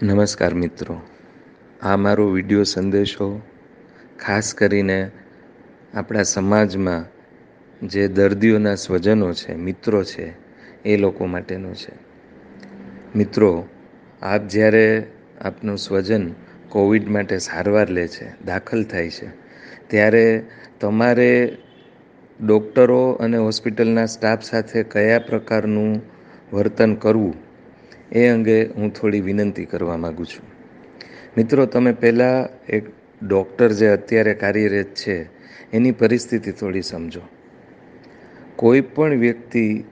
નમસ્કાર મિત્રો. આ મારો વીડિયો સંદેશો ખાસ કરીને આપણા સમાજમાં જે દર્દીઓના સ્વજનો છે, મિત્રો છે, એ લોકો માટેનો છે. મિત્રો, આપ જ્યારે આપનું સ્વજન કોવિડ માટે સારવાર લે છે, દાખલ થાય છે, ત્યારે તમારે ડૉક્ટરો અને હોસ્પિટલના સ્ટાફ સાથે કયા પ્રકારનું વર્તન કરવું? એ અંગે હું થોડી વિનંતી કરવા માગું છું. મિત્રો, તમે પહેલાં એક ડૉક્ટર જે અત્યારે કાર્યરત છે, એની પરિસ્થિતિ થોડી સમજો. કોઈ પણ વ્યક્તિ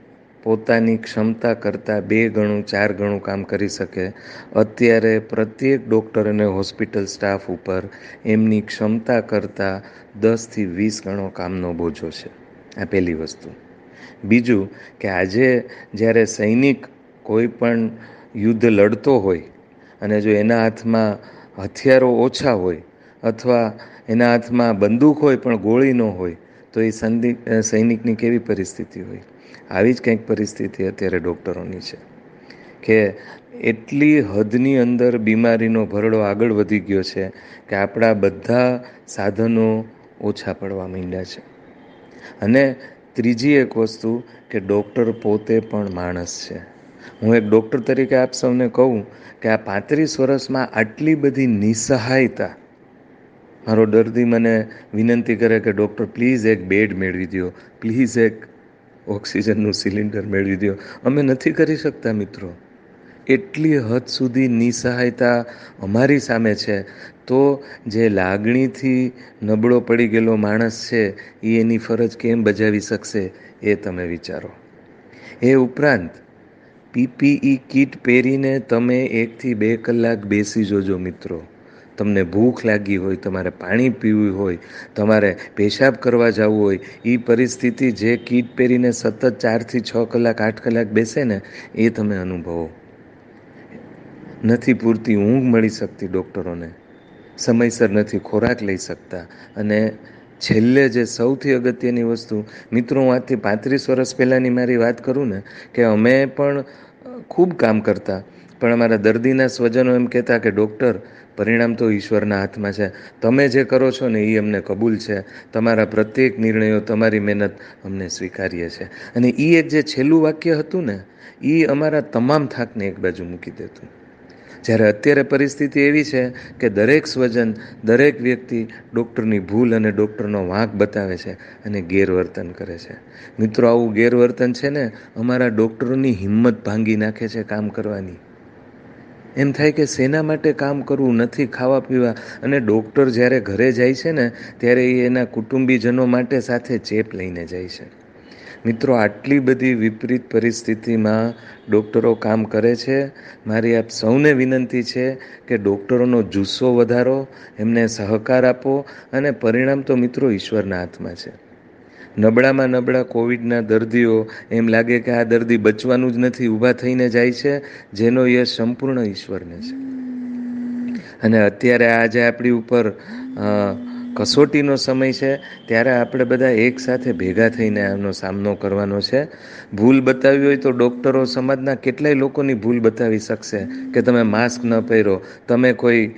પોતાની ક્ષમતા કરતાં બે ગણું, ચાર ગણું કામ કરી શકે. અત્યારે પ્રત્યેક ડૉક્ટર અને હોસ્પિટલ સ્ટાફ ઉપર એમની ક્ષમતા કરતાં દસથી વીસ ગણો કામનો બોજો છે. આ પહેલી વસ્તુ. બીજું કે આજે જ્યારે સૈનિક કોઈ પણ યુદ્ધ લડતો હોય અને જો એના હાથમાં હથિયારો ઓછા હોય અથવા એના હાથમાં બંદૂક હોય પણ ગોળી ન હોય, તો એ સૈનિકની કેવી પરિસ્થિતિ હોય? આવી જ કંઈક પરિસ્થિતિ અત્યારે ડૉક્ટરોની છે કે એટલી હદની અંદર બીમારીનો ભરડો આગળ વધી ગયો છે કે આપણા બધા સાધનો ઓછા પડવા માંડ્યા છે. અને ત્રીજી એક વસ્તુ કે ડૉક્ટર પોતે પણ માણસ છે. હું એક ડૉક્ટર તરીકે આપ સૌને કહું કે આ પાંત્રીસ વર્ષમાં આટલી બધી નિસહાયતા. મારો દર્દી મને વિનંતી કરે કે ડૉક્ટર પ્લીઝ એક બેડ મેળવી દો પ્લીઝ એક ઓક્સિજનનું સિલિન્ડર મેળવી દો અમે નથી કરી શકતા મિત્રો. એટલી હદ સુધી નિસહાયતા અમારી સામે છે. તો જે લાગણીથી નબળો પડી ગયેલો માણસ છે એ એની ફરજ કેમ બજાવી શકશે એ તમે વિચારો. એ ઉપરાંત પીપીઈ કીટ પહેરીને તમે એકથી બે કલાક બેસી જોજો મિત્રો. તમને ભૂખ લાગી હોય, તમારે પાણી પીવું હોય, તમારે પેશાબ કરવા જવું હોય એ પરિસ્થિતિ જે કીટ પહેરીને સતત ચારથી છ કલાક, આઠ કલાક બેસે ને, એ તમે અનુભવો. નથી પૂરતી ઊંઘ મળી શકતી ડૉક્ટરોને. સમયસર નથી ખોરાક લઈ શકતા. અને છેલ્લે જે સૌથી અગત્યની વસ્તુ, મિત્રો, હું આજથી પાંત્રીસ વર્ષ પહેલાંની મારી વાત કરું ને, કે અમે પણ ખૂબ કામ કરતા. પણ અમારા દર્દીના સ્વજનો એમ કહેતા કે, ડૉક્ટર, પરિણામ તો ઈશ્વરના હાથમાં છે. તમે જે કરો છો ને એ અમને કબૂલ છે. તમારા પ્રત્યેક નિર્ણયો, તમારી મહેનત અમને સ્વીકાર્ય છે. અને એ એક જે છેલ્લું વાક્ય હતું ને એ અમારા તમામ થાકને એક બાજુ મૂકી દેતું. જ્યારે અત્યારે પરિસ્થિતિ એવી છે કે દરેક સ્વજન, દરેક વ્યક્તિ ડૉક્ટરની ભૂલ અને ડૉક્ટરનો વાંક બતાવે છે અને ગેરવર્તન કરે છે. મિત્રો, આવું ગેરવર્તન છે ને, અમારા ડૉક્ટરોની હિંમત ભાંગી નાખે છે કામ કરવાની. એમ થાય કે શેના માટે કામ કરવું નથી, ખાવા પીવા. અને ડૉક્ટર જ્યારે ઘરે જાય છે ને, ત્યારે એ એના કુટુંબીજનો માટે સાથે ચેપ લઈને જાય છે. મિત્રો, આટલી બધી વિપરીત પરિસ્થિતિમાં ડૉક્ટરો કામ કરે છે. મારી આપ સૌને વિનંતી છે કે ડૉક્ટરોનો જુસ્સો વધારો, એમને સહકાર આપો અને પરિણામ તો મિત્રો ઈશ્વરના હાથમાં છે. નબળામાં નબળા કોવિડના દર્દીઓ, એમ લાગે કે આ દર્દી બચવાનું જ નથી, ઊભા થઈને જાય છે, જેનો યશ સંપૂર્ણ ઈશ્વરને છે. અને અત્યારે આજે આપણી ઉપર કસોટીનો સમય છે, ત્યારે આપણે બધા એકસાથે ભેગા થઈને આનો સામનો કરવાનો છે. ભૂલ બતાવી હોય તો ડૉક્ટરો સમાજના કેટલાય લોકોની ભૂલ બતાવી શકશે કે તમે માસ્ક ન પહેરો. તમે કોઈ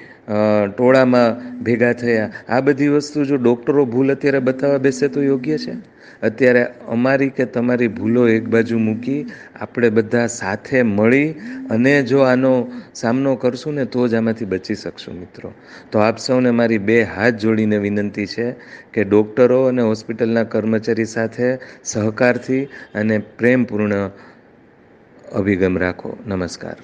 ટોળામાં ભેગા થયા. આ બધી વસ્તુ જો ડૉક્ટરો ભૂલ અત્યારે બતાવવા બેસે તો યોગ્ય છે? અત્યારે અમારી કે તમારી ભૂલો એક બાજુ મૂકી આપણે બધા સાથે મળી અને જો આનો સામનો કરશું ને તો જ આમાંથી બચી શકશું મિત્રો. તો આપ સૌને મારી બે હાથ જોડીને વિનંતી છે કે ડૉક્ટરો અને હોસ્પિટલના કર્મચારી સાથે સહકારથી અને પ્રેમપૂર્ણ અભિગમ રાખો. નમસ્કાર.